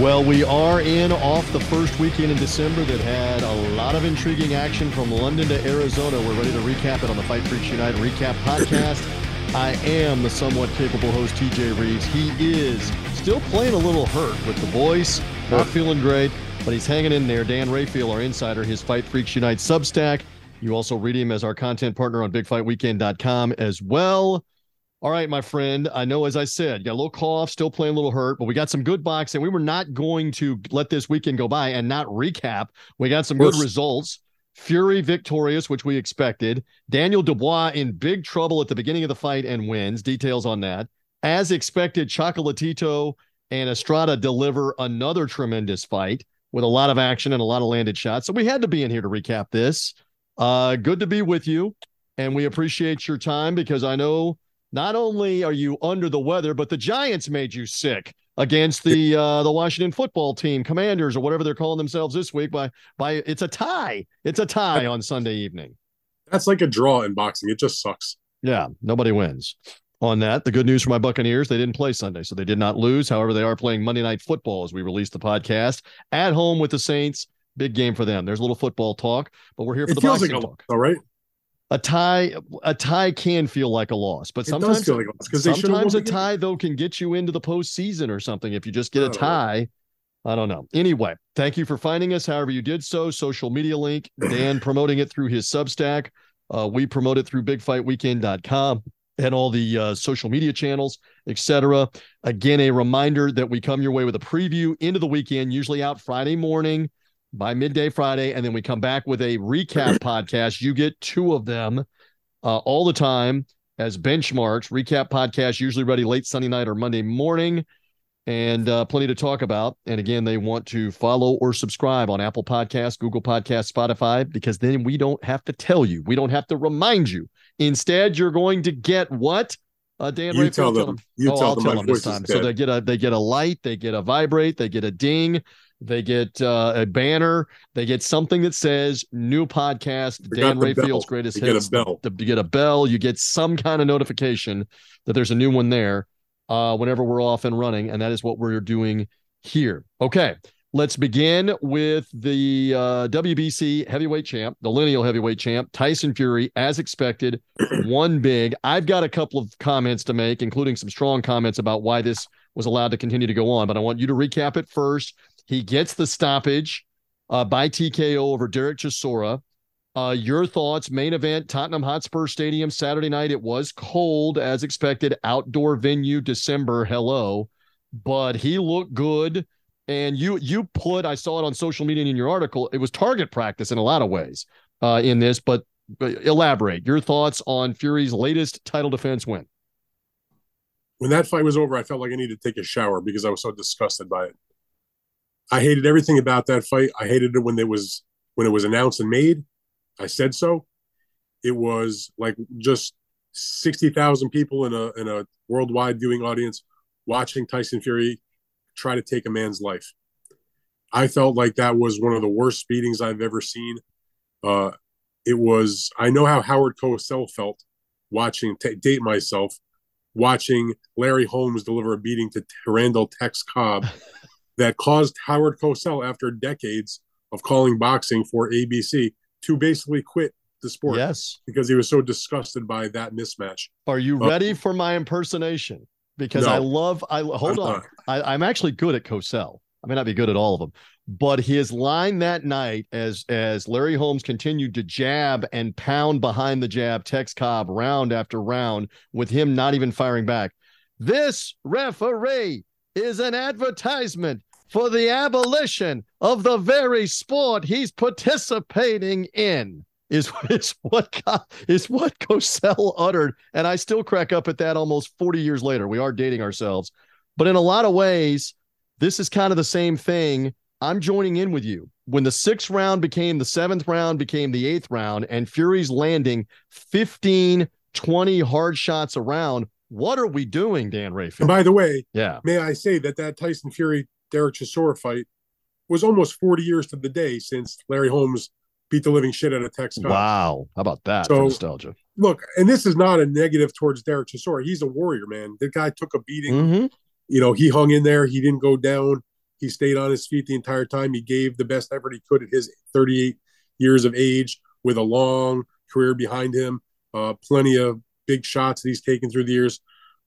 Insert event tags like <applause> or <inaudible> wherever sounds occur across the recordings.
Well, we are in off the first weekend in December that had a lot of intriguing action from London to Arizona. We're ready to recap it on the Fight Freaks Unite Recap Podcast. I am the somewhat capable host, TJ Reeves. He is still playing a little hurt with the voice, not feeling great, but he's hanging in there. Dan Rafael, our insider, his Fight Freaks Unite Substack. You also read him as our content partner on BigFightWeekend.com as well. All right, my friend. I know, as I said, got a little cough, still playing a little hurt, but we got some good boxing. We were not going to let this weekend go by and not recap. We got some good results. Fury victorious, which we expected. Daniel Dubois in big trouble at the beginning of the fight and wins. Details on that. As expected, Chocolatito and Estrada deliver another tremendous fight with a lot of action and a lot of landed shots. So we had to be in here to recap this. Uh, good to be with you. And we appreciate your time because I know not only are you under the weather, but the Giants made you sick against the uh, the Washington football team, Commanders or whatever they're calling themselves this week. By by, it's a tie. It's a tie on Sunday evening. That's like a draw in boxing. It just sucks. Yeah, nobody wins. On that, the good news for my Buccaneers, they didn't play Sunday, so they did not lose. However, they are playing Monday Night Football as we release the podcast at home with the Saints. Big game for them. There's a little football talk, but we're here for it the feels boxing like a, talk. All right. A tie, a tie can feel like a loss, but sometimes like a loss because they should sometimes a tie though can get you into the postseason or something. If you just get a Oh. tie, I don't know. Anyway, thank you for finding us. However, you did so. Social media link. <clears throat> Dan promoting it through his Substack. Uh, we promote it through BigFightWeekend.com and all the uh, social media channels, etc. Again, a reminder that we come your way with a preview into the weekend, usually out Friday morning by midday Friday, and then we come back with a recap <clears throat> podcast. You get two of them uh, all the time as benchmarks. Recap podcast usually ready late Sunday night or Monday morning, and uh, plenty to talk about. And again, they want to follow or subscribe on Apple Podcasts, Google Podcasts, Spotify, because then we don't have to tell you, we don't have to remind you. Instead, you're going to get what? Uh, Dan, You Raphael, tell them. You oh, tell I'll them tell them this time. So they get a they get a light, they get a vibrate, they get a ding, they get uh, a banner, they get something that says new podcast. They Dan Rafael's greatest They get a hits. bell. The- You get a bell. You get some kind of notification that there's a new one there uh, whenever we're off and running, and that is what we're doing here. Okay, let's begin with the uh, WBC heavyweight champ, the lineal heavyweight champ, Tyson Fury, as expected, <clears throat> one big. I've got a couple of comments to make, including some strong comments about why this was allowed to continue to go on, but I want you to recap it first. He gets the stoppage uh, by TKO over Dereck Chisora. Uh, your thoughts, main event, Tottenham Hotspur Stadium, Saturday night. It was cold as expected, outdoor venue, December. Hello, but he looked good. And you you put, I saw it on social media in your article. It was target practice in a lot of ways uh, in this, but, but elaborate your thoughts on Fury's latest title defense win. when that fight was over, I felt like I needed to take a shower because I was so disgusted by it. I hated everything about that fight. I hated it when it was when it was announced and made. I said so. It was like just sixty thousand people in a in a worldwide viewing audience watching Tyson Fury try to take a man's life. I felt like that was one of the worst beatings I've ever seen. Uh, it was. I know how Howard Cosell felt watching. T- date myself watching Larry Holmes deliver a beating to Randall Tex Cobb <laughs> that caused Howard Cosell, after decades of calling boxing for ABC, to basically quit the sport Yes. because he was so disgusted by that mismatch. Are you Uh, ready for my impersonation? Because No. I love. I hold I'm on. I, I'm actually good at Cosell. I may not be good at all of them, but his line that night, as as Larry Holmes continued to jab and pound behind the jab, Tex Cobb round after round, with him not even firing back. This referee is an advertisement for the abolition of the very sport he's participating in. Is, <laughs> is what is what Cosell uttered, and I still crack up at that almost 40 years later. We are dating ourselves, but in a lot of ways, this is kind of the same thing. I'm joining in with you. When the sixth round became the seventh round, became the eighth round, and Fury's landing 15, 20 hard shots around. What are we doing, Dan And by the way, Yeah. may I say that that Tyson Fury Dereck Chisora fight was almost 40 years to the day since Larry Holmes beat the living shit out of Tex Cobb. Wow. How about that for So- nostalgia? Look, and this is not a negative towards Dereck Chisora. He's a warrior, man. The guy took a beating. Mhm. You know, he hung in there. He didn't go down. He stayed on his feet the entire time. He gave the best effort he could at his 38 years of age with a long career behind him, uh, plenty of big shots that he's taken through the years.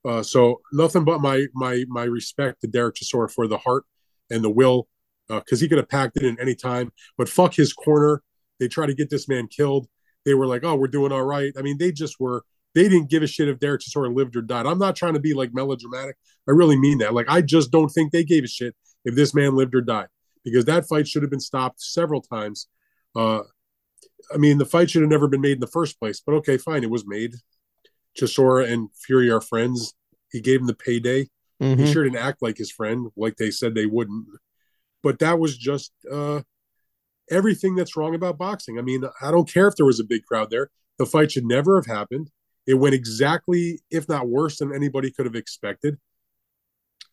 Uh, so nothing but my my my respect to Dereck Chisora for the heart and the will, because uh, he could have packed it in any time. But fuck his corner. They try to get this man killed. They were like, "Oh, we're doing all right." I mean, they just were. They didn't give a shit if Dereck Chisora lived or died. I'm not trying to be like melodramatic. I really mean that. Like, I just don't think they gave a shit if this man lived or died because that fight should have been stopped several times. Uh, I mean, the fight should have never been made in the first place. But okay, fine, it was made. Chisora and Fury are friends. He gave him the payday. Mm-hmm. He sure didn't act like his friend, like they said they wouldn't. But that was just uh, everything that's wrong about boxing. I mean, I don't care if there was a big crowd there. The fight should never have happened. It went exactly, if not worse, than anybody could have expected.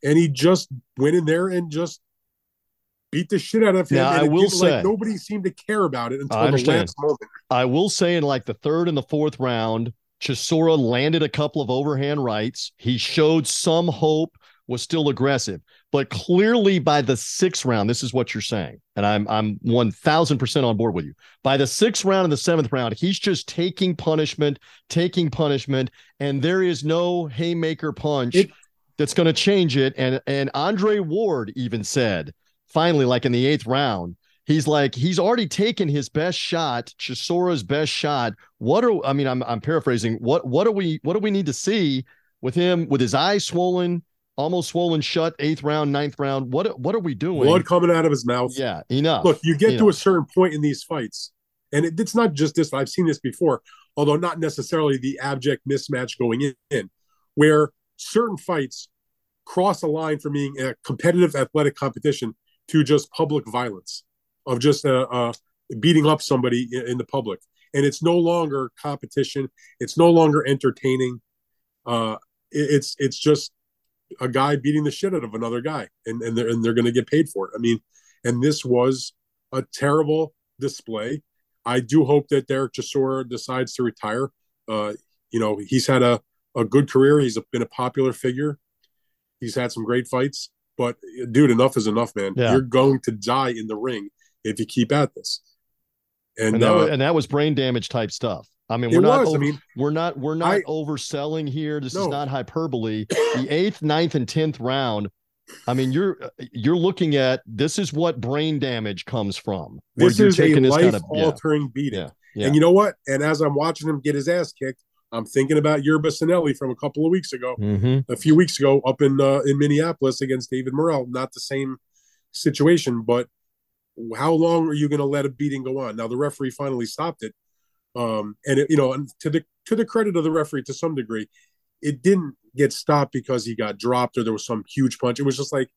And he just went in there and just beat the shit out of him. Yeah, I will say like nobody seemed to care about it until the last moment. I will say in like the third and the fourth round, Chisora landed a couple of overhand rights. He showed some hope, was still aggressive, but clearly by the sixth round, this is what you're saying, and I'm I'm one thousand percent on board with you. By the sixth round and the seventh round, he's just taking punishment, taking punishment, and there is no haymaker punch it, that's going to change it. And and Andre Ward even said finally, like in the eighth round, he's like he's already taken his best shot, Chisora's best shot. What are I mean? I'm I'm paraphrasing. What what do we what do we need to see with him with his eyes swollen, almost swollen shut, eighth round, ninth round? What what are we doing? Blood coming out of his mouth. Yeah, enough. Look, you get enough. to a certain point in these fights, and it, it's not just this. I've seen this before, although not necessarily the abject mismatch going in, in where certain fights cross a line from being a competitive athletic competition to just public violence of just uh, uh, beating up somebody in, in, the public. And it's no longer competition. It's no longer entertaining. Uh, it, it's it's just a guy beating the shit out of another guy, and and they're and they're going to get paid for it. I mean, and this was a terrible display. I do hope that Dereck Chisora decides to retire. Uh, you know, he's had a, a good career. He's been a popular figure. He's had some great fights, but dude, enough is enough, man. Yeah. You're going to die in the ring if you keep at this. And and that, uh, was, and that was brain damage type stuff. I mean, we're not. Was, over, I mean, we're not. We're not I, overselling here. This no. is not hyperbole. the eighth, ninth, and tenth round. I mean, you're you're looking at this is what brain damage comes from. This is a life kind of, altering yeah. beating. Yeah, yeah. And you know what? And as I'm watching him get his ass kicked, I'm thinking about Yerbossynuly from a couple of weeks ago, mm-hmm. a few weeks ago, up in uh, in Minneapolis against David Morrell. Not the same situation, but how long are you going to let a beating go on? Now the referee finally stopped it, um, and it, you know, and to the to the credit of the referee, to some degree, it didn't get stopped because he got dropped or there was some huge punch. It was just like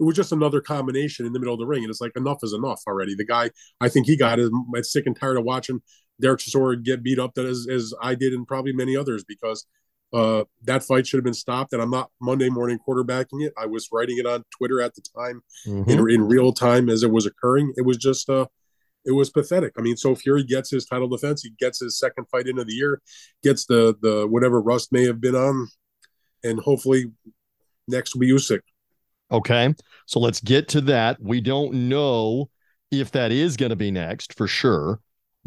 it was just another combination in the middle of the ring, and it's like enough is enough already. The guy, I think he got it. sick and tired of watching Dereck Chisora get beat up that as, as I did and probably many others because uh, that fight should have been stopped. And I'm not Monday morning quarterbacking it. I was writing it on Twitter at the time mm-hmm. in, in real time as it was occurring. It was just, uh, it was pathetic. I mean, so Fury gets his title defense. He gets his second fight into the year, gets the, the, whatever rust may have been on. And hopefully next will be Usyk. Okay. So let's get to that. We don't know if that is going to be next for sure.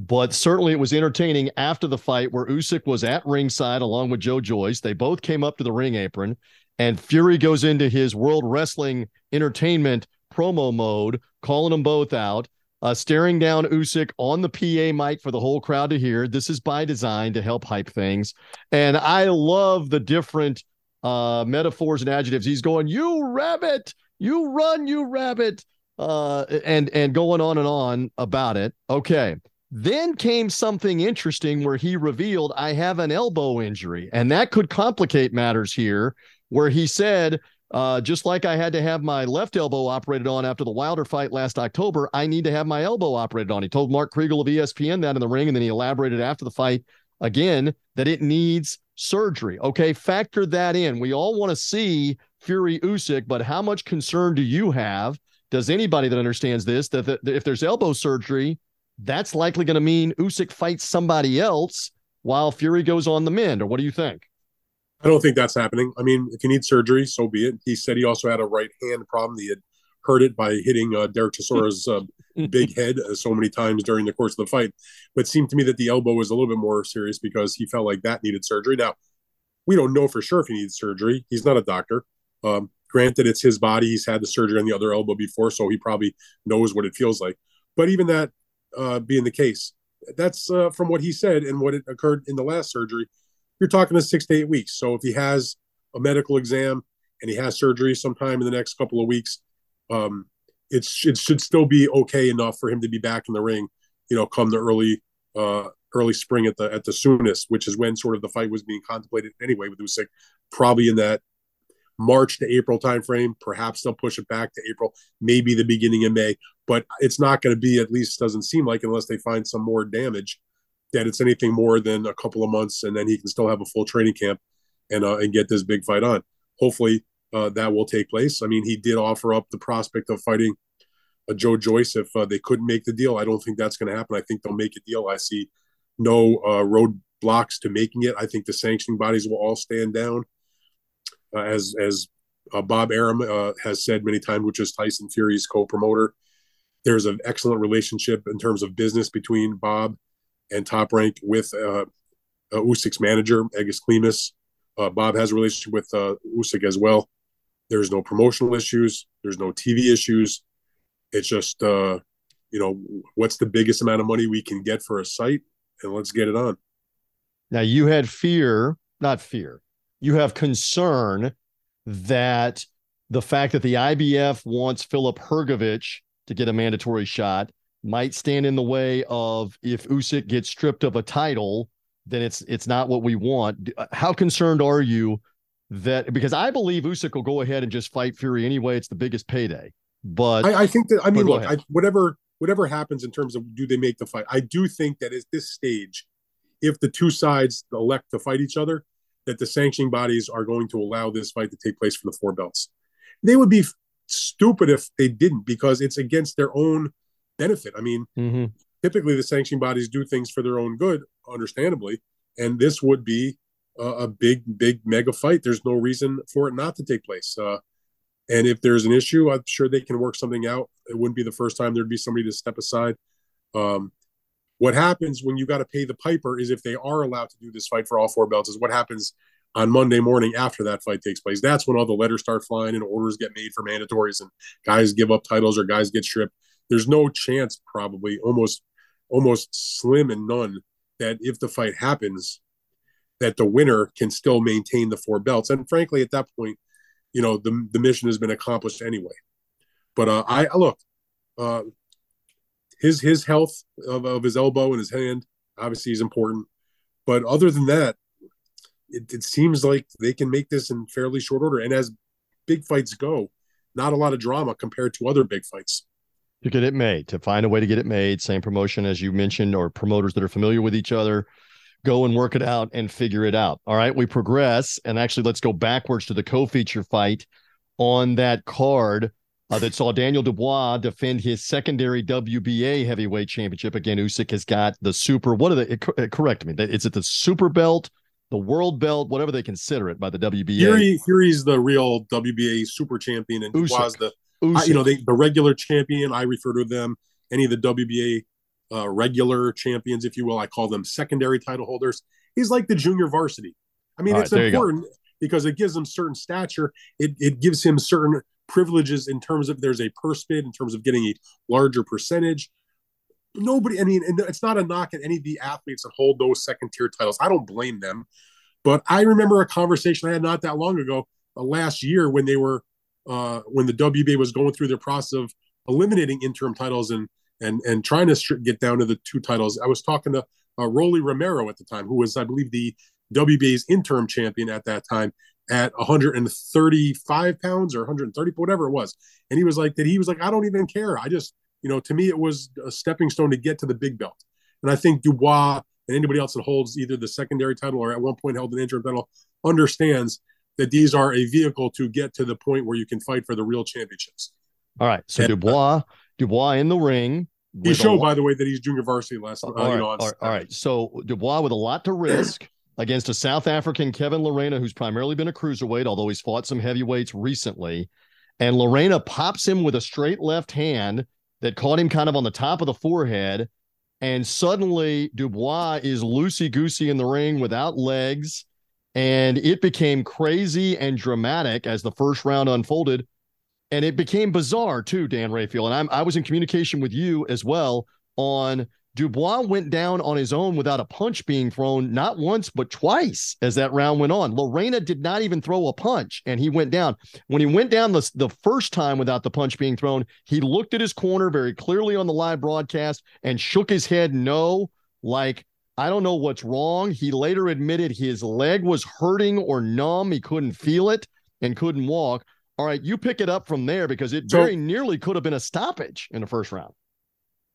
But certainly it was entertaining after the fight where Usyk was at ringside along with Joe Joyce. They both came up to the ring apron, and Fury goes into his World Wrestling Entertainment promo mode, calling them both out, uh, staring down Usyk on the PA mic for the whole crowd to hear. This is by design to help hype things. And I love the different uh, metaphors and adjectives. He's going, "You rabbit, you run, you rabbit," uh, and and going on and on about it. Okay. Then came something interesting where he revealed, I have an elbow injury. And that could complicate matters here, where he said, uh, just like I had to have my left elbow operated on after the Wilder fight last October, I need to have my elbow operated on. He told Mark Kriegel of ESPN that in the ring, and then he elaborated after the fight again that it needs surgery. Okay, factor that in. We all want to see Fury Usyk, but how much concern do you have? Does anybody that understands this that, that if there's elbow surgery, that's likely going to mean Usyk fights somebody else while Fury goes on the mend. Or what do you think? I don't think that's happening. I mean, if you need surgery, so be it. He said he also had a right hand problem. He had hurt it by hitting uh, Dereck Chisora's uh, <laughs> big head uh, so many times during the course of the fight. But it seemed to me that the elbow was a little bit more serious because he felt like that needed surgery. Now, we don't know for sure if he needs surgery. He's not a doctor. Um, granted, it's his body. He's had the surgery on the other elbow before, so he probably knows what it feels like. But even that uh, being the case, that's uh, from what he said and what it occurred in the last surgery. You're talking to six to eight weeks. So if he has a medical exam and he has surgery sometime in the next couple of weeks, um, it's it should still be okay enough for him to be back in the ring. You know, come the early uh, early spring at the at the soonest, which is when sort of the fight was being contemplated anyway with Usyk, probably in that March to April timeframe. Perhaps they'll push it back to April, maybe the beginning of May, but it's not going to be. At least doesn't seem like unless they find some more damage that it's anything more than a couple of months, and then he can still have a full training camp and uh, and get this big fight on. Hopefully, uh, that will take place. I mean, he did offer up the prospect of fighting a Joe Joyce if uh, they couldn't make the deal. I don't think that's going to happen. I think they'll make a deal. I see no uh, roadblocks to making it. I think the sanctioning bodies will all stand down, uh, as as uh, Bob Arum uh, has said many times, which is Tyson Fury's co-promoter. There's an excellent relationship in terms of business between Bob and Top Rank with uh, Usyk's manager, Egis Klimas. Bob has a relationship with Usyk as well. There's no promotional issues. There's no TV issues. It's just, uh, you know, what's the biggest amount of money we can get for a site, and let's get it on. Now you had fear, not fear. You have concern that the fact that the IBF wants Filip Hrgovic to get a mandatory shot might stand in the way of if Usyk gets stripped of a title, then it's it's not what we want. Uh, how concerned are you that because I believe Usyk will go ahead and just fight Fury anyway. It's the biggest payday. But I, I think that I mean, look, I, whatever whatever happens in terms of do they make the fight, I do think that at this stage, if the two sides elect to fight each other, that the sanctioning bodies are going to allow this fight to take place for the four belts. They would be stupid if they didn't because it's against their own benefit. I mean, mm-hmm. typically the sanctioning bodies do things for their own good, understandably, and this would be a big, big mega fight. There's no reason for it not to take place. Uh, and if there's an issue, I'm sure they can work something out. It wouldn't be the first time there'd be somebody to step aside. Um, what happens when you got to pay the piper is if they are allowed to do this fight for all four belts, is what happens on Monday morning after that fight takes place. That's when all the letters start flying and orders get made for mandatories and guys give up titles or guys get stripped. There's no chance, probably almost almost slim and none, that if the fight happens, that the winner can still maintain the four belts. And frankly, at that point, you know, the, the mission has been accomplished anyway. But uh, I look, uh, his his health of, of his elbow and his hand obviously is important. But other than that, it, it seems like they can make this in fairly short order. And as big fights go, not a lot of drama compared to other big fights. To get it made, to find a way to get it made, same promotion as you mentioned, or promoters that are familiar with each other go and work it out and figure it out. All right, we progress, and actually, let's go backwards to the co-feature fight on that card uh, that saw Daniel Dubois defend his secondary WBA heavyweight championship. Again, Usyk has got the super. What are they? Uh, correct me. Is it the super belt? The world belt, whatever they consider it by the WBA. Fury, Fury's the real WBA super champion, and Dubois the I, you know they, the regular champion. I refer to them. Any of the WBA uh, regular champions, if you will. I call them secondary title holders. He's like the junior varsity. I mean, All it's right, important because it gives him certain stature. It, it gives him certain privileges in terms of there's a purse bid, in terms of getting a larger percentage. Nobody, I mean, it's not a knock at any of the athletes that hold those second tier titles. I don't blame them. But I remember a conversation I had not that long ago, uh, last year, when they were, uh, when the WBA was going through their process of eliminating interim titles and and and trying to get down to the two titles. I was talking to uh, Rolly Romero at the time, who was, I believe, the WBA's interim champion at that time at 135 pounds or 130, whatever it was. And he was like that. He was like, I don't even care. I just, you know, to me, it was a stepping stone to get to the big belt. And I think Dubois and anybody else that holds either the secondary title or at one point held an interim title understands that these are a vehicle to get to the point where you can fight for the real championships. All right. So and, uh, Dubois, Dubois in the ring, he showed, by the way, that he's junior varsity last. Uh, all, right, all, right, all right. So Dubois with a lot to <clears throat> risk against a South African Kevin Lerena, who's primarily been a cruiserweight, although he's fought some heavyweights recently. and Lerena pops him with a straight left hand that caught him kind of on the top of the forehead. And suddenly Dubois is loosey goosey in the ring without legs. And it became crazy and dramatic as the first round unfolded. And it became bizarre too, Dan Rafael. And I'm, I was in communication with you as well on Dubois went down on his own without a punch being thrown, not once, but twice as that round went on. Lerena did not even throw a punch and he went down. When he went down the, the first time without the punch being thrown, he looked at his corner very clearly on the live broadcast and shook his head no, like, I don't know what's wrong. He later admitted his leg was hurting or numb. He couldn't feel it and couldn't walk. All right, you pick it up from there because it very so, nearly could have been a stoppage in the first round.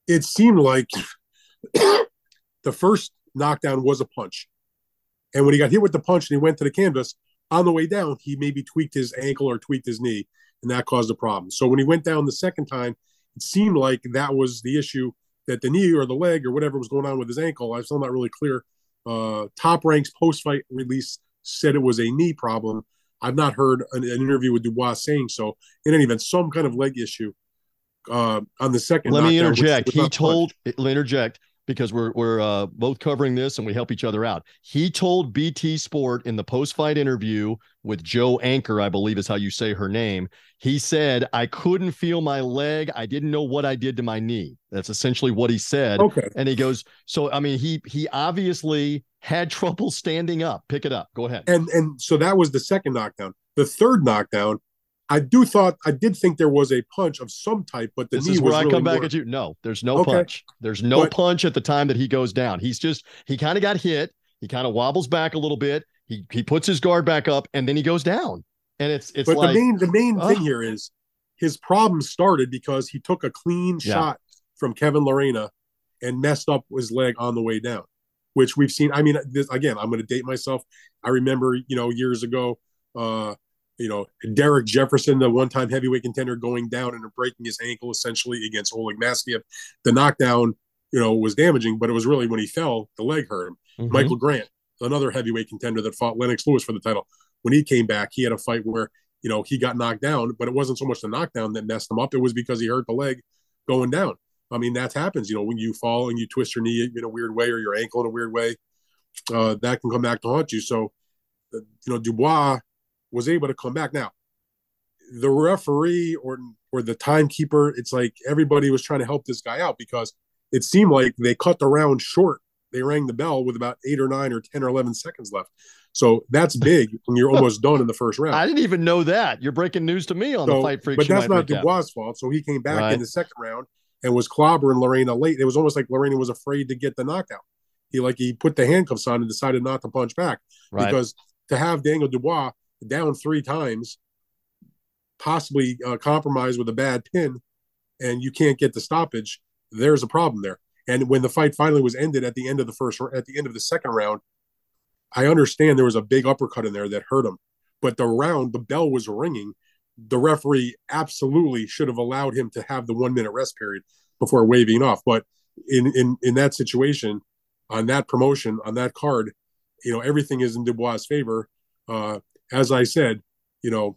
It seemed like the first knockdown was a punch. And when he got hit with the punch and he went to the canvas, on the way down, he maybe tweaked his ankle or tweaked his knee, and that caused a problem. So when he went down the second time, it seemed like that was the issue that the knee or the leg or whatever was going on with his ankle. I'm still not really clear. Uh, Top Rank's post fight release said it was a knee problem. I've not heard an, an, interview with Dubois saying so. In any event, some kind of leg issue uh, on the second. Let me interject. He told. Let interject because we're we're uh, both covering this and we help each other out. He told BT Sport in the post fight interview with Jo Ankier, I believe is how you say her name. He said, "I couldn't feel my leg. I didn't know what I did to my knee." That's essentially what he said. Okay. And he goes, "So I mean, he he obviously had <laughs> trouble standing up. Pick it up. Go ahead." And and so that was the second knockdown. The third knockdown I do thought I did think there was a punch of some type, but the this knee is where I really come back more... at you. No, there's no okay. punch. There's no but, punch at the time that he goes down. He's just he kind of got hit. He kind of wobbles back a little bit. He he puts his guard back up, and then he goes down. And it's it's but like, the main the main uh, thing here is his problem started because he took a clean yeah. shot from Kevin Lerena and messed up his leg on the way down, which we've seen. I mean, this, again, I'm going to date myself. I remember, you know, years ago, uh, you know, Derrick Jefferson, the one-time heavyweight contender, going down and breaking his ankle essentially against Oleg Maskaev. The knockdown, you know, was damaging, but it was really when he fell, the leg hurt him. Mm-hmm. Michael Grant, another heavyweight contender that fought Lennox Lewis for the title, when he came back, he had a fight where you know he got knocked down, but it wasn't so much the knockdown that messed him up; it was because he hurt the leg going down. I mean, that happens. You know, when you fall and you twist your knee in a weird way or your ankle in a weird way, uh, that can come back to haunt you. So, you know, Dubois was able to come back. Now, the referee or or the timekeeper, it's like everybody was trying to help this guy out because it seemed like they cut the round short. They rang the bell with about eight or nine or ten or eleven seconds left. So that's <laughs> big when you're almost done in the first round. I didn't even know that. You're breaking news to me on so, the fight freak. But that's not Dubois' fault. So he came back right. in the second round and was clobbering Lerena late. It was almost like Lerena was afraid to get the knockout. He like he put the handcuffs on and decided not to punch back right. because to have Daniel Dubois down three times, possibly uh, compromised with a bad pin, and you can't get the stoppage, there's a problem there. And when the fight finally was ended at the end of the first, at the end of the second round, I understand there was a big uppercut in there that hurt him, but the round, the bell was ringing. The referee absolutely should have allowed him to have the one minute rest period before waving off. But in in in that situation, on that promotion, on that card, you know everything is in Dubois' favor. Uh, as I said, you know,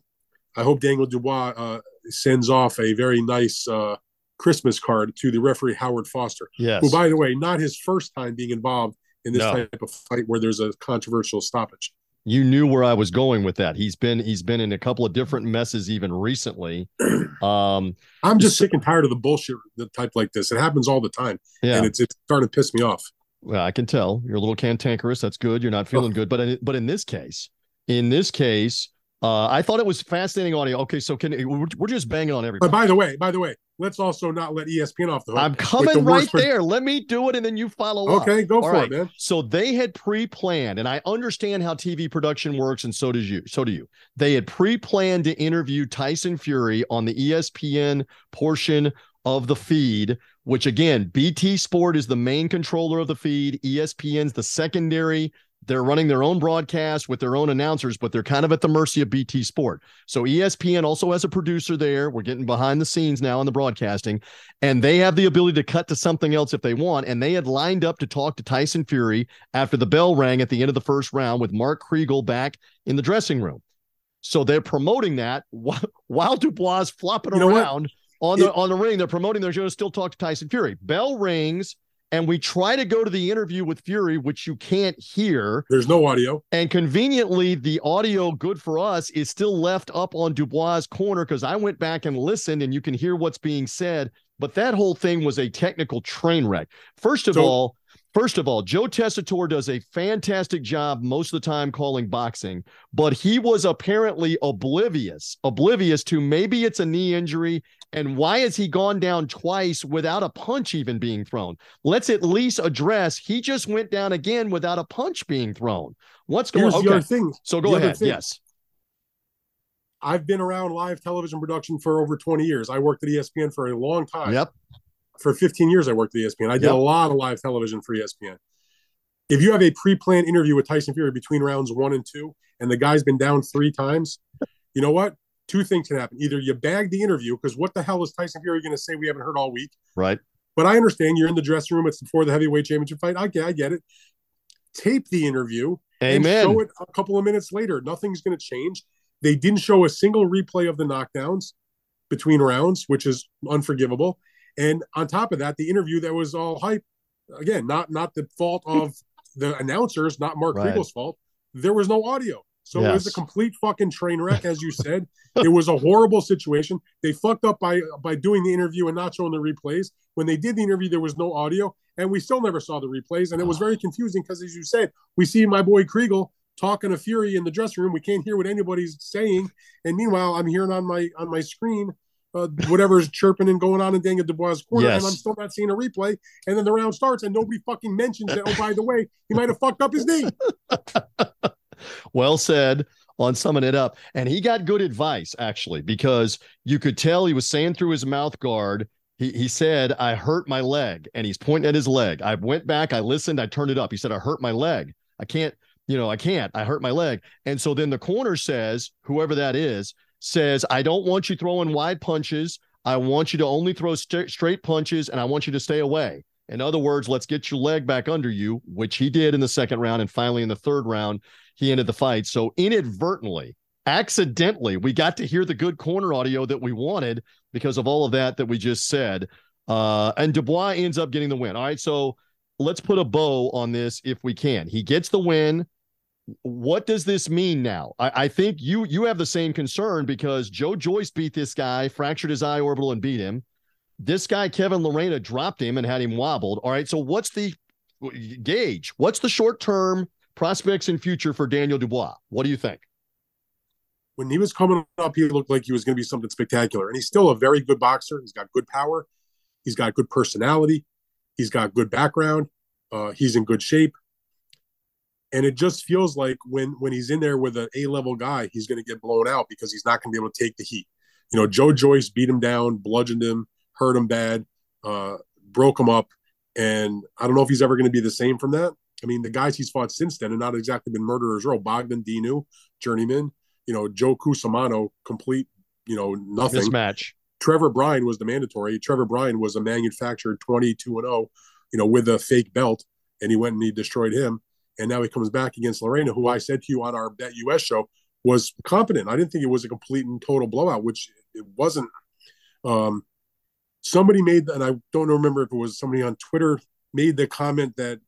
I hope Daniel Dubois uh, sends off a very nice uh, Christmas card to the referee Howard Foster. Yes. Who, by the way, not his first time being involved in this no. type of fight where there's a controversial stoppage. You knew where I was going with that. He's been he's been in a couple of different messes even recently. <clears throat> Um, I'm just so, sick and tired of the bullshit the type like this. It happens all the time, yeah. and it's it's starting to piss me off. Well, I can tell you're a little cantankerous. That's good. You're not feeling oh. good, but in, but in this case, in this case, uh, I thought it was fascinating audio. Okay, so can we're, we're just banging on everybody. But by the way, by the way, let's also not let ESPN off the hook. I'm coming the right there. Let me do it, and then you follow okay, up. Okay, go All for right. it, man. So they had pre-planned, and I understand how TV production works, and so does you. So do you. They had pre-planned to interview Tyson Fury on the ESPN portion of the feed, which again, BT Sport is the main controller of the feed. ESPN's the secondary they're running their own broadcast with their own announcers, but they're kind of at the mercy of BT Sport. So ESPN also has a producer there. We're getting behind the scenes now in the broadcasting, and they have the ability to cut to something else if they want. And they had lined up to talk to Tyson Fury after the bell rang at the end of the first round with Mark Kriegel back in the dressing room. So they're promoting that <laughs> while, Dubois flopping You know what? around on the It- on the ring. They're promoting they're going to still talk to Tyson Fury. Bell rings, and we try to go to the interview with Fury, which you can't hear. There's no audio. And conveniently, the audio, good for us, is still left up on Dubois' corner because I went back and listened, and you can hear what's being said. But that whole thing was a technical train wreck. First of So- all, first of all, Joe Tessitore does a fantastic job most of the time calling boxing, but he was apparently oblivious, oblivious to maybe it's a knee injury. And why has he gone down twice without a punch even being thrown? Let's at least address he just went down again without a punch being thrown. What's going on? Okay. So go the ahead. Yes. I've been around live television production for over 20 years. I worked at ESPN for a long time. Yep. For 15 years, I worked at ESPN. I did Yep. a lot of live television for ESPN. If you have a pre-planned interview with Tyson Fury between rounds one and two, and the guy's been down three times, you know what? Two things can happen. Either you bag the interview because what the hell is Tyson Fury going to say we haven't heard all week? Right. But I understand you're in the dressing room. It's before the heavyweight championship fight. I get, I get it. Tape the interview and show it a couple of minutes later. Nothing's going to change. They didn't show a single replay of the knockdowns between rounds, which is unforgivable. And on top of that, the interview that was all hype, again, not not the fault of the announcers, not Mark Right. Kriegel's fault. There was no audio. So it was a complete fucking train wreck, as you <laughs> said. it was a horrible situation. They fucked up by by doing the interview and not showing the replays. When they did the interview, there was no audio, and we still never saw the replays. And it was very confusing because, as you said, we see my boy Kriegel talking to Fury in the dressing room. We can't hear what anybody's saying, and meanwhile, I'm hearing on my on my screen uh, whatever's chirping and going on in Daniel Dubois' corner, Yes. and I'm still not seeing a replay. And then the round starts, and nobody fucking mentions that. Oh, by the way, he might have fucked up his knee. <laughs> well said on summing it up. And he got good advice, actually, because you could tell he was saying through his mouth guard, he, he said, I hurt my leg. And he's pointing at his leg. I went back, I listened, I turned it up. He said, I hurt my leg. I can't, you know, I can't. I hurt my leg. And so then the corner says, whoever that is, says, I don't want you throwing wide punches. I want you to only throw st- straight punches and I want you to stay away. In other words, let's get your leg back under you, which he did in the second round. And finally, in the third round, he ended the fight. So inadvertently, accidentally, we got to hear the good corner audio that we wanted because of all of that that we just said. Uh, and Dubois ends up getting the win. All right. So let's put a bow on this if we can. He gets the win. What does this mean now? I, I think you you have the same concern because Joe Joyce beat this guy, fractured his eye orbital, and beat him. This guy, Kevin Lerena, dropped him and had him wobbled. All right. So what's the gauge? What's the short term prospects and future for Daniel Dubois? What do you think? when he was coming up, he looked like he was going to be something spectacular. And he's still a very good boxer. He's got good power. He's got good personality. He's got good background. Uh, he's in good shape. And it just feels like when when he's in there with an A level guy, he's going to get blown out because he's not going to be able to take the heat. You know, Joe Joyce beat him down, bludgeoned him, hurt him bad, uh, broke him up, and I don't know if he's ever going to be the same from that. I mean, the guys he's fought since then have not exactly been murderers row. Bogdan Dinu, journeyman, you know, Joe Cusumano, complete, you know, nothing. Mismatch. Trevor Bryan was the mandatory. Trevor Bryan was a manufactured 22 and 0, you know, with a fake belt, and he went and he destroyed him. And now he comes back against Lerena, who I said to you on our Bet US show was competent. I didn't think it was a complete and total blowout, which it wasn't. Um, somebody made, and I don't remember if it was somebody on Twitter made the comment that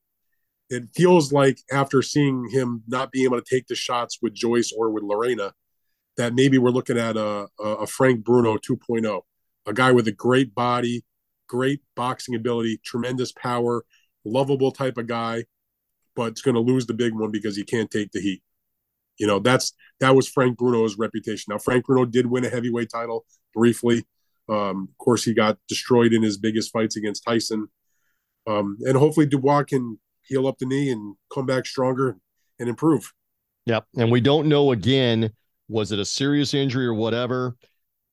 it feels like after seeing him not being able to take the shots with Joyce or with Lerena, that maybe we're looking at a, a, Frank Bruno 2.0, a guy with a great body, great boxing ability, tremendous power, lovable type of guy, but it's going to lose the big one because he can't take the heat. You know, that's that was Frank Bruno's reputation. Now, Frank Bruno did win a heavyweight title briefly. Um, of course, he got destroyed in his biggest fights against Tyson. Um, and hopefully Dubois can heal up the knee and come back stronger and improve. Yep. And we don't know again, was it a serious injury or whatever?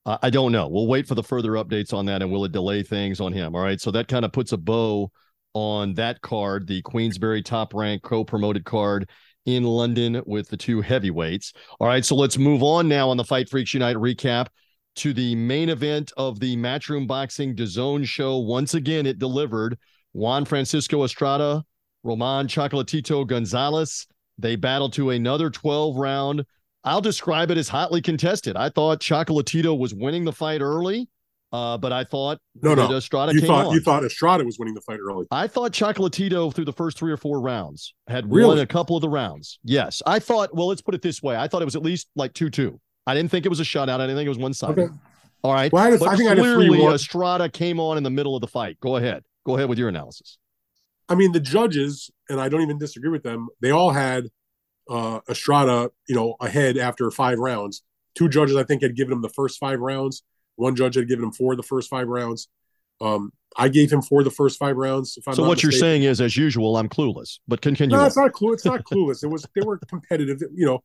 Uh, I don't know. We'll wait for the further updates on that and will it delay things on him? All right. So that kind of puts a bow on that card, the Queensberry top rank co promoted card in London with the two heavyweights. All right. So let's move on now on the Fight Freaks Unite recap to the main event of the Matchroom Boxing DAZN show. Once again, it delivered Juan Francisco Estrada, Roman Chocolatito Gonzalez. They battled to another 12 round I'll describe it as hotly contested. I thought Chocolatito was winning the fight early. Uh, but I thought no, no. Estrada you came thought on. you thought Estrada was winning the fight early. I thought Chocolatito through the first three or four rounds had Really? won a couple of the rounds. Yes, I thought. Well, let's put it this way: I thought it was at least like two-two. I didn't think it was a shutout. I didn't think it was one-sided. Okay. All right, Well, I, had I think I had a clearly. Estrada came on in the middle of the fight. Go ahead. Go ahead with your analysis. I mean, the judges, and I don't even disagree with them. They all had uh, Estrada, you know, ahead after five rounds. Two judges, I think, had given him the first five rounds. One judge had given him four of the first five rounds. Um, I gave him four of the first five rounds. So what you're saying is, as usual, I'm clueless. But continue. No, on. it's not clue. It's not clueless. It was they were competitive. You know,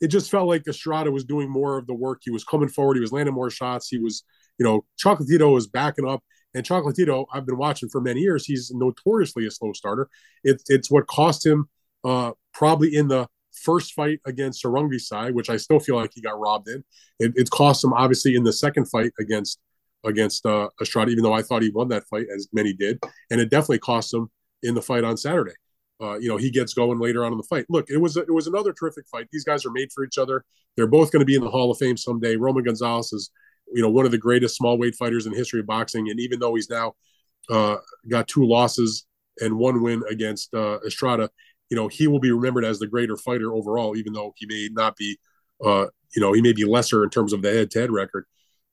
it just felt like Estrada was doing more of the work. He was coming forward. He was landing more shots. He was, you know, Chocolatito was backing up. And Chocolatito, I've been watching for many years. He's notoriously a slow starter. It's it's what cost him uh, probably in the first fight against Sor Rungvisai, which I still feel like he got robbed in. It, it cost him obviously in the second fight against against uh, Estrada, even though I thought he won that fight, as many did, and it definitely cost him in the fight on Saturday. Uh, you know, he gets going later on in the fight. Look, it was a, it was another terrific fight. These guys are made for each other. They're both going to be in the Hall of Fame someday. Roman Gonzalez is, you know, one of the greatest small weight fighters in history of boxing, and even though he's now uh, got two losses and one win against uh, Estrada, you know, he will be remembered as the greater fighter overall, even though he may not be, uh, you know, he may be lesser in terms of the head-to-head record.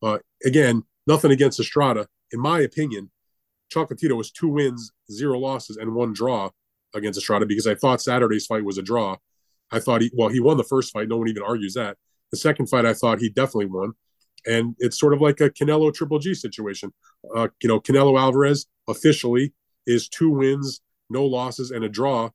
Uh, again, nothing against Estrada. In my opinion, Chocolatito was two wins, zero losses, and one draw against Estrada because I thought Saturday's fight was a draw. I thought he well, he won the first fight. No one even argues that. The second fight, I thought he definitely won, and it's sort of like a Canelo Triple G situation. Uh, you know, Canelo Alvarez officially is two wins, no losses, and a draw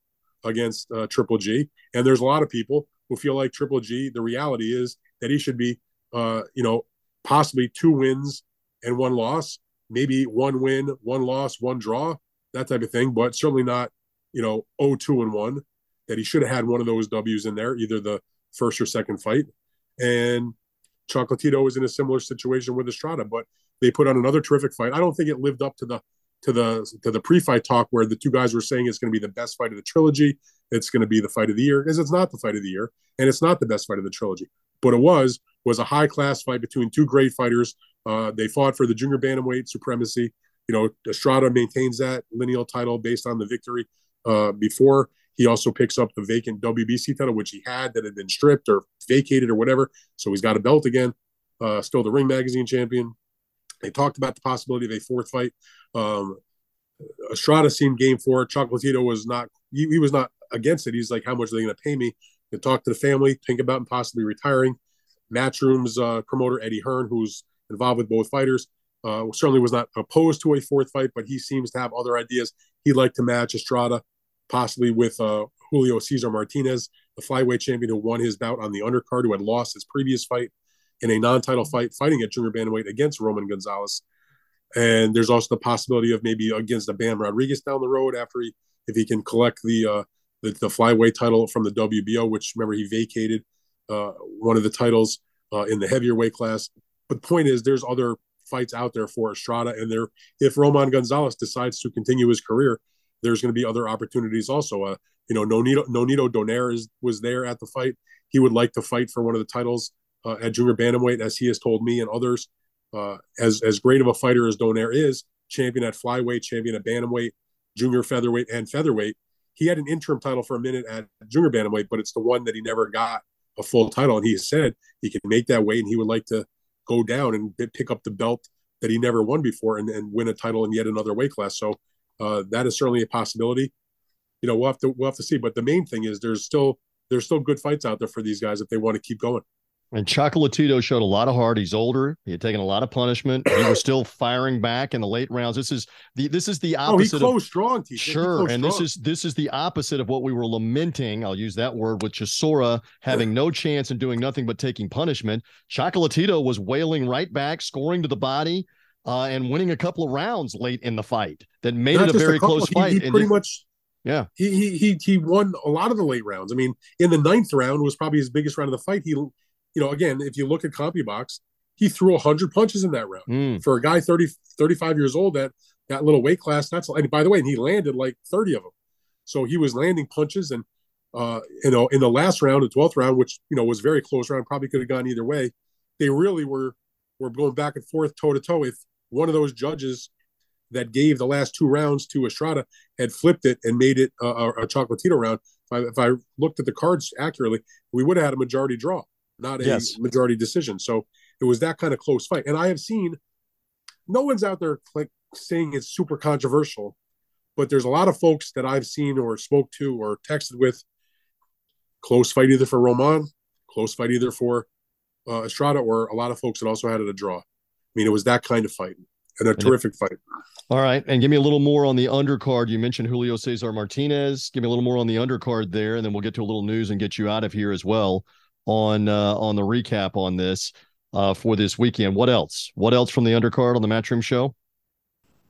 against uh, Triple G. And there's a lot of people who feel like Triple G. The reality is that he should be, uh, you know, possibly two wins and one loss, maybe one win, one loss, one draw, that type of thing, but certainly not, you know, 0-2 and 1. That he should have had one of those W's in there, either the first or second fight. And Chocolatito was in a similar situation with Estrada, but they put on another terrific fight. I don't think it lived up to the to the to the pre-fight talk where the two guys were saying it's going to be the best fight of the trilogy. It's going to be the fight of the year because it's not the fight of the year and it's not the best fight of the trilogy. But it was was a high class fight between two great fighters. Uh, they fought for the junior bantamweight supremacy. You know, Estrada maintains that lineal title based on the victory uh, before. He also picks up the vacant WBC title, which he had that had been stripped or vacated or whatever. So he's got a belt again. Uh, still the Ring Magazine champion. They talked about the possibility of a fourth fight. Um, Estrada seemed game for it. Chocolatito was not. He, he was not against it. He's like, "How much are they going to pay me?" To talk to the family, think about possibly retiring. Matchroom's uh, promoter Eddie Hearn, who's involved with both fighters, uh, certainly was not opposed to a fourth fight, but he seems to have other ideas. He'd like to match Estrada, possibly with uh, Julio Cesar Martinez, the flyweight champion who won his bout on the undercard, who had lost his previous fight in a non-title fight, fighting at junior bantamweight against Roman Gonzalez. And there's also the possibility of maybe against the Bam Rodriguez down the road after he, if he can collect the uh, the, the flyweight title from the WBO, which remember he vacated uh, one of the titles uh, in the heavier weight class. But the point is, there's other fights out there for Estrada, and there, if Roman Gonzalez decides to continue his career, there's going to be other opportunities also. Uh, you know, Nonito Nonito Donaire is was there at the fight. He would like to fight for one of the titles uh, at junior bantamweight, as he has told me and others. Uh, as as great of a fighter as Donaire is, champion at flyweight, champion at bantamweight, junior featherweight, and featherweight. He had an interim title for a minute at junior bantamweight, but it's the one that he never got a full title. And he said he can make that weight, and he would like to go down and pick up the belt that he never won before and, and win a title in yet another weight class. So uh, that is certainly a possibility. You know, we'll have to we'll have to see. But the main thing is there's still there's still good fights out there for these guys if they want to keep going. And Chocolatito showed a lot of heart. He's older. He had taken a lot of punishment. He was still <coughs> firing back in the late rounds. This is the this is the opposite. Oh, he closed of, strong. Sure, and this is this is the opposite of what we were lamenting. I'll use that word with Chisora having no chance and doing nothing but taking punishment. Chocolatito was wailing right back, scoring to the body, uh, and winning a couple of rounds late in the fight that made Not it a very couple, close fight. He, pretty much yeah, he, he he he won a lot of the late rounds. I mean, in the ninth round was probably his biggest round of the fight. He, you know, again, if you look at CompuBox, he threw 100 punches in that round. Mm. For a guy 30, 35 years old, that that little weight class, that's and by the way, and he landed like 30 of them. So he was landing punches, and uh, you know, in the last round, the twelfth round, which you know was very close round, probably could have gone either way. They really were were going back and forth, toe to toe. If one of those judges that gave the last two rounds to Estrada had flipped it and made it a, a Chocolatito round, if I, if I, looked at the cards accurately, we would have had a majority draw, not a yes. majority decision. So it was that kind of close fight. And I have seen no one's out there like saying it's super controversial, but there's a lot of folks that I've seen or spoke to or texted with. Close fight either for Roman, close fight either for uh, Estrada, or a lot of folks that also had it a draw. I mean, it was that kind of fight and a terrific fight. All right, and give me a little more on the undercard. You mentioned Julio Cesar Martinez. Give me a little more on the undercard there, and then we'll get to a little news and get you out of here as well on uh, on the recap on this uh, for this weekend. What else? What else from the undercard on the Matchroom Show?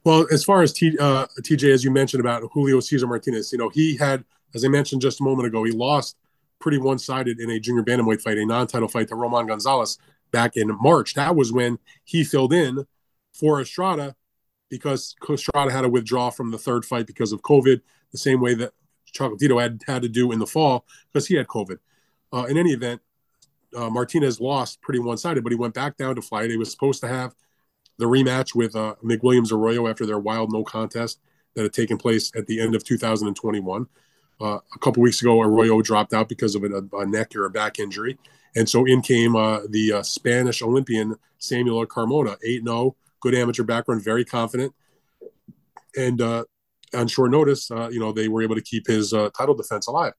Well, as far as T, uh, TJ, as you mentioned about Julio Cesar Martinez, you know, he had, as I mentioned just a moment ago, he lost pretty one sided in a junior bantamweight fight, a non title fight to Roman Gonzalez back in March. That was when he filled in for Estrada because Estrada had to withdraw from the third fight because of COVID, the same way that Chocolatito had had to do in the fall because he had COVID. Uh, in any event, uh, Martinez lost pretty one sided, but he went back down to flight. He was supposed to have the rematch with uh, McWilliams Arroyo after their wild no contest that had taken place at the end of 2021. Uh, a couple weeks ago, Arroyo dropped out because of a, a, neck or a back injury. And so in came uh, the uh, Spanish Olympian Samuel Carmona, 8 0, good amateur background, very confident. And uh, on short notice, uh, you know, they were able to keep his uh, title defense alive.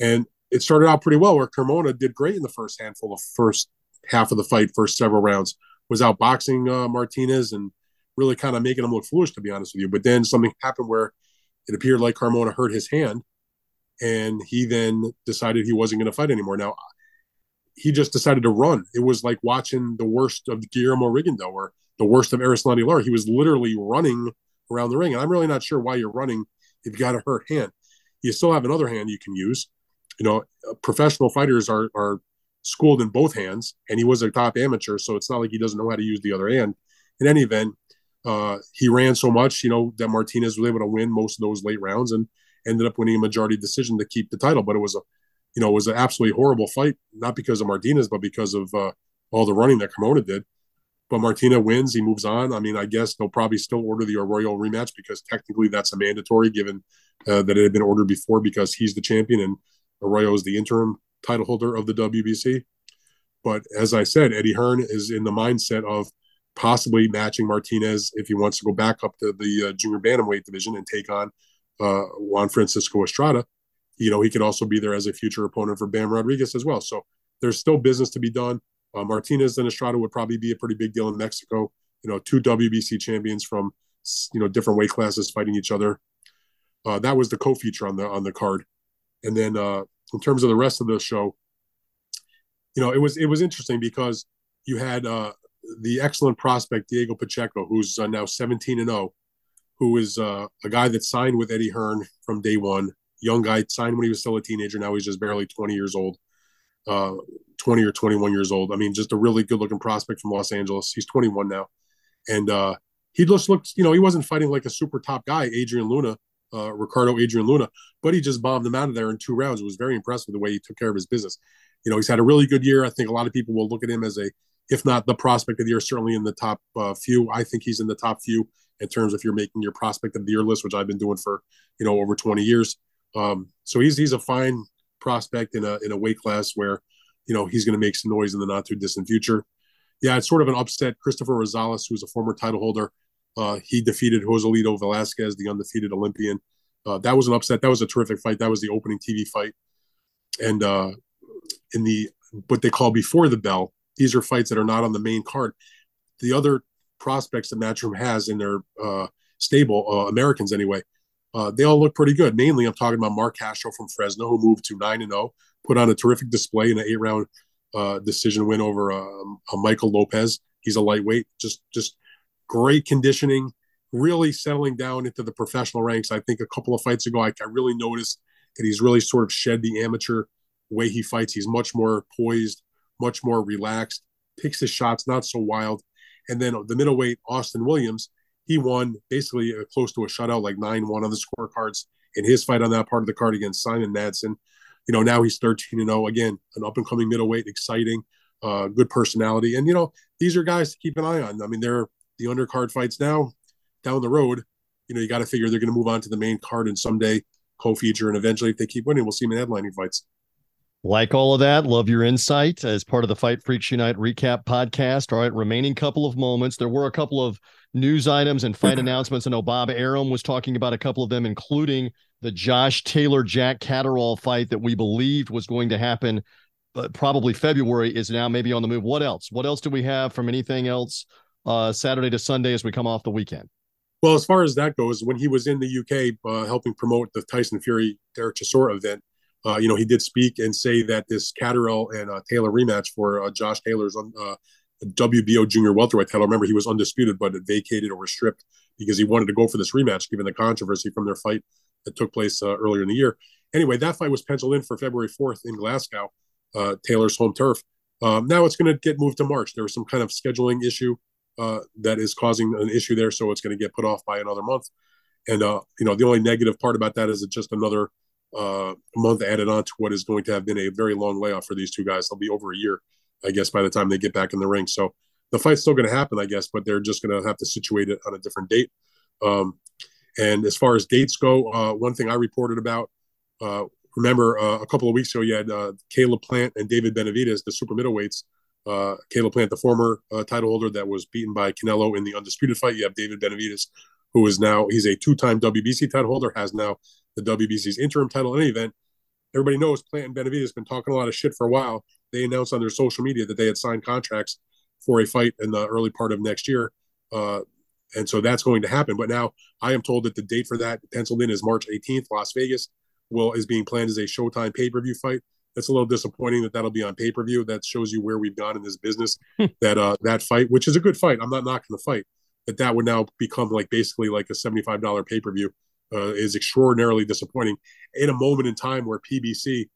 And it started out pretty well where Carmona did great in the first handful of first half of the fight, first several rounds, was outboxing uh, Martinez and really kind of making him look foolish, to be honest with you. But then something happened where it appeared like Carmona hurt his hand and he then decided he wasn't going to fight anymore. Now, he just decided to run. It was like watching the worst of Guillermo Rigondeaux or the worst of Erislandy Lara. He was literally running around the ring. And I'm really not sure why you're running if you got a hurt hand. You still have another hand you can use you know, professional fighters are are schooled in both hands, and he was a top amateur, so it's not like he doesn't know how to use the other hand. In any event, uh, he ran so much, you know, that Martinez was able to win most of those late rounds and ended up winning a majority decision to keep the title. But it was a, you know, it was an absolutely horrible fight, not because of Martinez, but because of uh, all the running that Carmona did. But Martinez wins, he moves on. I mean, I guess they'll probably still order the Arroyo rematch because technically that's a mandatory, given uh, that it had been ordered before because he's the champion and Arroyo is the interim title holder of the WBC. But as I said, Eddie Hearn is in the mindset of possibly matching Martinez if he wants to go back up to the uh, junior bantamweight division and take on uh, Juan Francisco Estrada. You know, he could also be there as a future opponent for Bam Rodriguez as well. So there's still business to be done. Uh, Martinez and Estrada would probably be a pretty big deal in Mexico. You know, two WBC champions from you know different weight classes fighting each other. Uh, that was the co-feature on the on the card. And then uh, in terms of the rest of the show, you know, it was it was interesting because you had uh, the excellent prospect Diego Pacheco, who's uh, now 17 and 0, who is uh, a guy that signed with Eddie Hearn from day one. Young guy signed when he was still a teenager. Now he's just barely 20 years old, uh, 20 or 21 years old. I mean, just a really good looking prospect from Los Angeles. He's 21 now, and uh, he just looked. You know, he wasn't fighting like a super top guy, Adrian Luna, uh, Ricardo Adrian Luna, but he just bombed him out of there in two rounds. It was very impressive the way he took care of his business. You know, he's had a really good year. I think a lot of people will look at him as a, if not the prospect of the year, certainly in the top uh, few. I think he's in the top few in terms of you're making your prospect of the year list, which I've been doing for you know over 20 years. Um, so he's he's a fine prospect in a in a weight class where you know he's going to make some noise in the not too distant future. Yeah, it's sort of an upset. Cristofer Rosales, who's a former title holder, uh, he defeated Joselito Velasquez, the undefeated Olympian. Uh, that was an upset. That was a terrific fight. That was the opening TV fight. And uh, in the what they call before the bell, these are fights that are not on the main card. The other prospects that Matchroom has in their uh, stable, uh, Americans anyway, uh, they all look pretty good. Mainly, I'm talking about Mark Castro from Fresno, who moved to nine and zero, oh, put on a terrific display in an eight round uh, decision win over um, Michael Lopez. He's a lightweight, just just great conditioning, really settling down into the professional ranks. I think a couple of fights ago, I, I really noticed that he's really sort of shed the amateur way he fights. He's much more poised, much more relaxed, picks his shots not so wild. And then the middleweight, Austin Williams, he won basically close to a shutout, like 9 1 on the scorecards in his fight on that part of the card against Simon Madsen. you know, now he's 13 and 0 again, an up and coming middleweight, exciting, uh, good personality, and you know, these are guys to keep an eye on. I mean, they're the undercard fights now down the road. You know, you got to figure they're going to move on to the main card and someday co-feature, and eventually, if they keep winning, we'll see them in headlining fights. Like all of that, love your insight as part of the Fight Freaks Unite recap podcast. All right, remaining couple of moments. There were a couple of news items and fight announcements. I know Bob Arum was talking about a couple of them, including the Josh Taylor Jack Catterall fight that we believed was going to happen, but probably February is now maybe on the move. What else? What else do we have from anything else uh, Saturday to Sunday as we come off the weekend? Well, as far as that goes, when he was in the UK uh, helping promote the Tyson Fury Dereck Chisora event, uh, you know, he did speak and say that this Catterall and uh, Taylor rematch for uh, Josh Taylor's uh, WBO junior welterweight title. Remember, he was undisputed, but it vacated or was stripped because he wanted to go for this rematch, given the controversy from their fight that took place uh, earlier in the year. Anyway, that fight was penciled in for February 4th in Glasgow, uh, Taylor's home turf. Um, now it's going to get moved to March. There was some kind of scheduling issue that is causing an issue there, so it's going to get put off by another month. And you know, the only negative part about that is it's just another uh, month added on to what is going to have been a very long layoff for these two guys. They'll be over a year, I guess, by the time they get back in the ring. So the fight's still going to happen, I guess, but they're just going to have to situate it on a different date. Um, and as far as dates go, uh, one thing I reported about, uh, remember uh, a couple of weeks ago, you had uh, Caleb Plant and David Benavidez, the super middleweights. Uh, Caleb Plant, the former uh, title holder that was beaten by Canelo in the undisputed fight. You have David Benavidez, who is now he's a two-time WBC title holder, has now the WBC's interim title in any event. Everybody knows Plant and Benavidez been talking a lot of shit for a while. They announced on their social media that they had signed contracts for a fight in the early part of next year. Uh, and so that's going to happen. But now I am told that the date for that penciled in is March 18th. Las Vegas will is being planned as a Showtime pay per view fight. It's a little disappointing that that'll be on pay per view. That shows you where we've gone in this business. that uh, that fight, which is a good fight, I'm not knocking the fight, that that would now become like basically like a $75 pay per view uh, is extraordinarily disappointing in a moment in time where PBC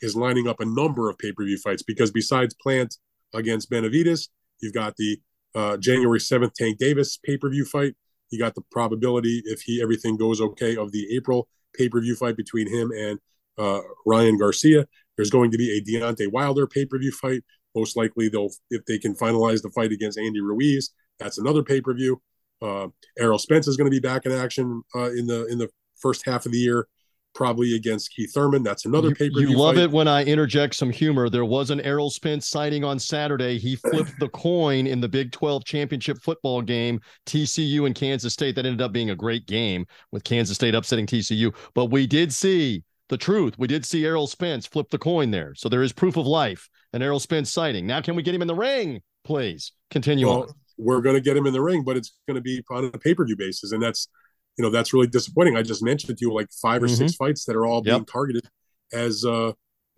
is lining up a number of pay per view fights because besides Plant against Benavidez, you've got the uh, January 7th Tank Davis pay per view fight. You got the probability, if he everything goes okay, of the April pay per view fight between him and uh, Ryan Garcia. There's going to be a Deontay Wilder pay per view fight. Most likely, they'll if they can finalize the fight against Andy Ruiz, that's another pay per view. Uh, Errol Spence is going to be back in action uh, in the in the first half of the year, probably against Keith Thurman. That's another pay per. You love fight. it when I interject some humor. There was an Errol Spence sighting on Saturday. He <laughs> flipped the coin in the Big 12 championship football game, TCU and Kansas State. That ended up being a great game with Kansas State upsetting TCU. But we did see the truth. We did see Errol Spence flip the coin there. So there is proof of life, an Errol Spence sighting. Now, can we get him in the ring, please? Continue well, on we're going to get him in the ring, but it's going to be on a pay per view basis, and that's you know that's really disappointing. I just mentioned to you like five or mm-hmm. six fights that are all being targeted as uh,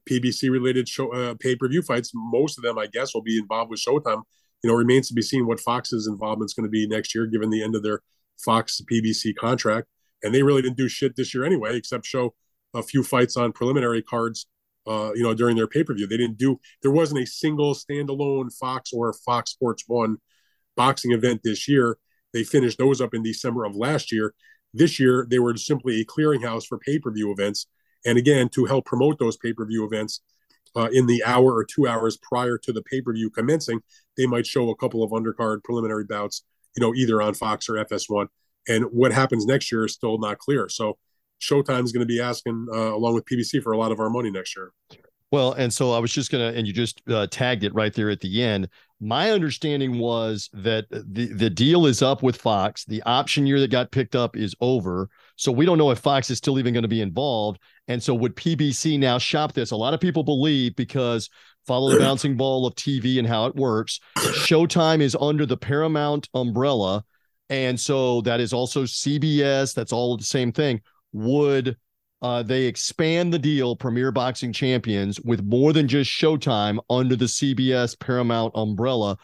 PBC related show uh, pay per view fights. Most of them, I guess, will be involved with Showtime. You know, remains to be seen what Fox's involvement is going to be next year, given the end of their Fox PBC contract. And they really didn't do shit this year anyway, except show a few fights on preliminary cards. Uh, you know, during their pay per view, they didn't do. There wasn't a single standalone Fox or Fox Sports One boxing event this year. They finished those up in December of last year. This year, they were simply a clearinghouse for pay per view events. And again, to help promote those pay per view events uh, in the hour or two hours prior to the pay per view commencing, they might show a couple of undercard preliminary bouts, you know, either on Fox or FS1. And what happens next year is still not clear. So Showtime is going to be asking, uh, along with PBC, for a lot of our money next year. Well, and so I was just gonna, and you just uh, tagged it right there at the end. My understanding was that the the deal is up with Fox. The option year that got picked up is over, so we don't know if Fox is still even going to be involved. And so, would PBC now shop this? A lot of people believe because follow the <clears throat> bouncing ball of TV and how it works. Showtime is under the Paramount umbrella, and so that is also CBS. That's all the same thing. Would uh, they expand the deal Premier Boxing Champions with more than just Showtime under the CBS Paramount umbrella.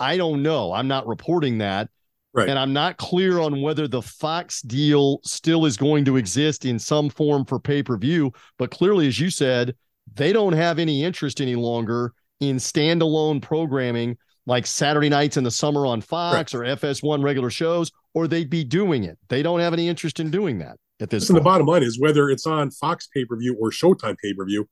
I don't know. I'm not reporting that. Right. And I'm not clear on whether the Fox deal still is going to exist in some form for pay per view. But clearly, as you said, they don't have any interest any longer in standalone programming like Saturday nights in the summer on Fox right. or FS1 regular shows, or they'd be doing it. They don't have any interest in doing that. At this Listen, the bottom line is whether it's on Fox pay per view or Showtime pay per view,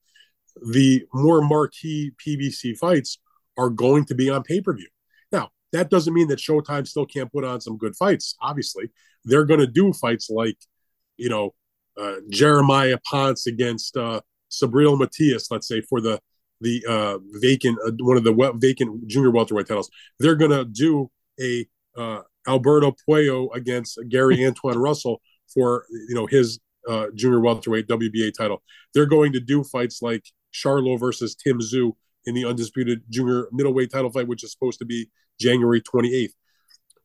the more marquee PBC fights are going to be on pay per view. Now, that doesn't mean that Showtime still can't put on some good fights. Obviously, they're going to do fights like, you know, uh, Jeremiah Ponce against uh, Subriel Matias, let's say, for the the uh, vacant uh, one of the we- vacant junior welterweight titles. They're going to do a uh, Alberto Puello against Gary Antuanne Russell for you know his uh, junior welterweight WBA title. They're going to do fights like Charlo versus Tim Tszyu in the undisputed junior middleweight title fight, which is supposed to be January 28th.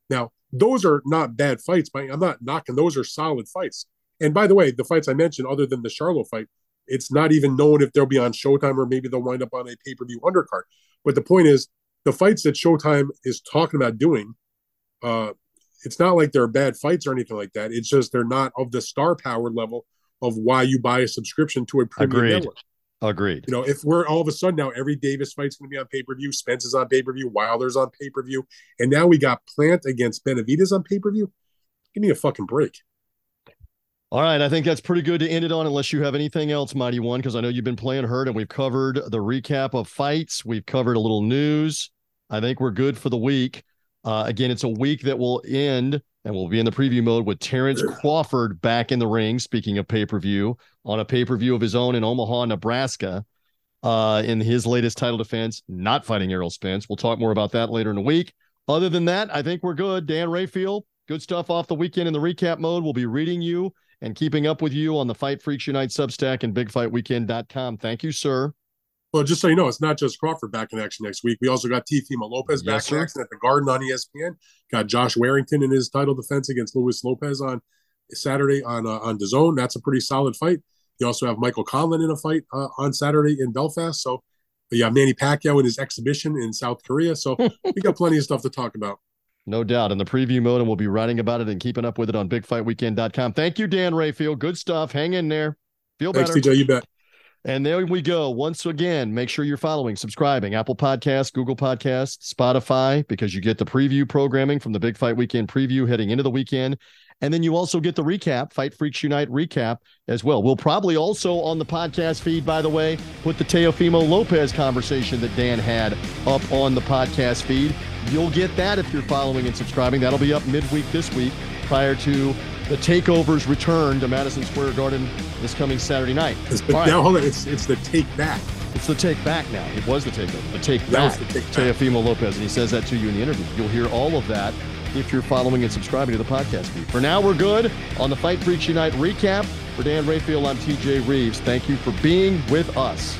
Now, those are not bad fights. but I'm not knocking; those are solid fights. And by the way, the fights I mentioned, other than the Charlo fight, it's not even known if they'll be on Showtime or maybe they'll wind up on a pay per view undercard. But the point is, the fights that Showtime is talking about doing, uh, it's not like they're bad fights or anything like that. It's just they're not of the star power level of why you buy a subscription to a premium Agreed. network. Agreed. You know, if we're all of a sudden now every Davis fight's going to be on pay per view, Spence is on pay per view, Wilder's on pay per view, and now we got Plant against Benavidez on pay per view. Give me a fucking break. All right, I think that's pretty good to end it on, unless you have anything else, Mighty One, because I know you've been playing hurt and we've covered the recap of fights. We've covered a little news. I think we're good for the week. Uh, again, it's a week that will end and we'll be in the preview mode with Terrence Crawford back in the ring. Speaking of pay per view, on a pay per view of his own in Omaha, Nebraska, uh, in his latest title defense, not fighting Errol Spence. We'll talk more about that later in the week. Other than that, I think we're good. Dan Rafael, good stuff off the weekend in the recap mode. We'll be reading you and keeping up with you on the Fight Freaks Unite Substack and BigFightWeekend.com. Thank you, sir. Well, just so you know, it's not just Crawford back in action next week. We also got Teofimo Lopez back Yes, in action at the Garden on ESPN. Got Josh Warrington in his title defense against Luis Lopez on Saturday on uh, on DAZN. That's a pretty solid fight. You also have Michael Conlan in a fight uh, on Saturday in Belfast. So you have Manny Pacquiao in his exhibition in South Korea. So we got plenty of stuff to talk about. <laughs> No doubt in the preview mode, and we'll be writing about it and keeping up with it on BigFightWeekend.com. Thank you, Dan Rafael. Good stuff. Hang in there. Feel Thanks, better. TJ. You bet. And there we go. Once again, make sure you're following, subscribing, Apple Podcasts, Google Podcasts, Spotify, because you get the preview programming from the Big Fight Weekend preview heading into the weekend. And then you also get the recap, Fight Freaks Unite recap as well. We'll probably also on the podcast feed, by the way, put the Teofimo Lopez conversation that Dan had up on the podcast feed. You'll get that if you're following and subscribing. That'll be up midweek this week prior to the takeover's return to Madison Square Garden this coming Saturday night. All right. Now hold on. It's it's the take back. It's the take back now. It was the takeover. The take That back. the take back. Teofimo Lopez, and he says that to you in the interview. You'll hear all of that if you're following and subscribing to the podcast feed. For now, we're good on the Fight Freaks Unite recap. For Dan Rafael, I'm TJ Reeves. Thank you for being with us.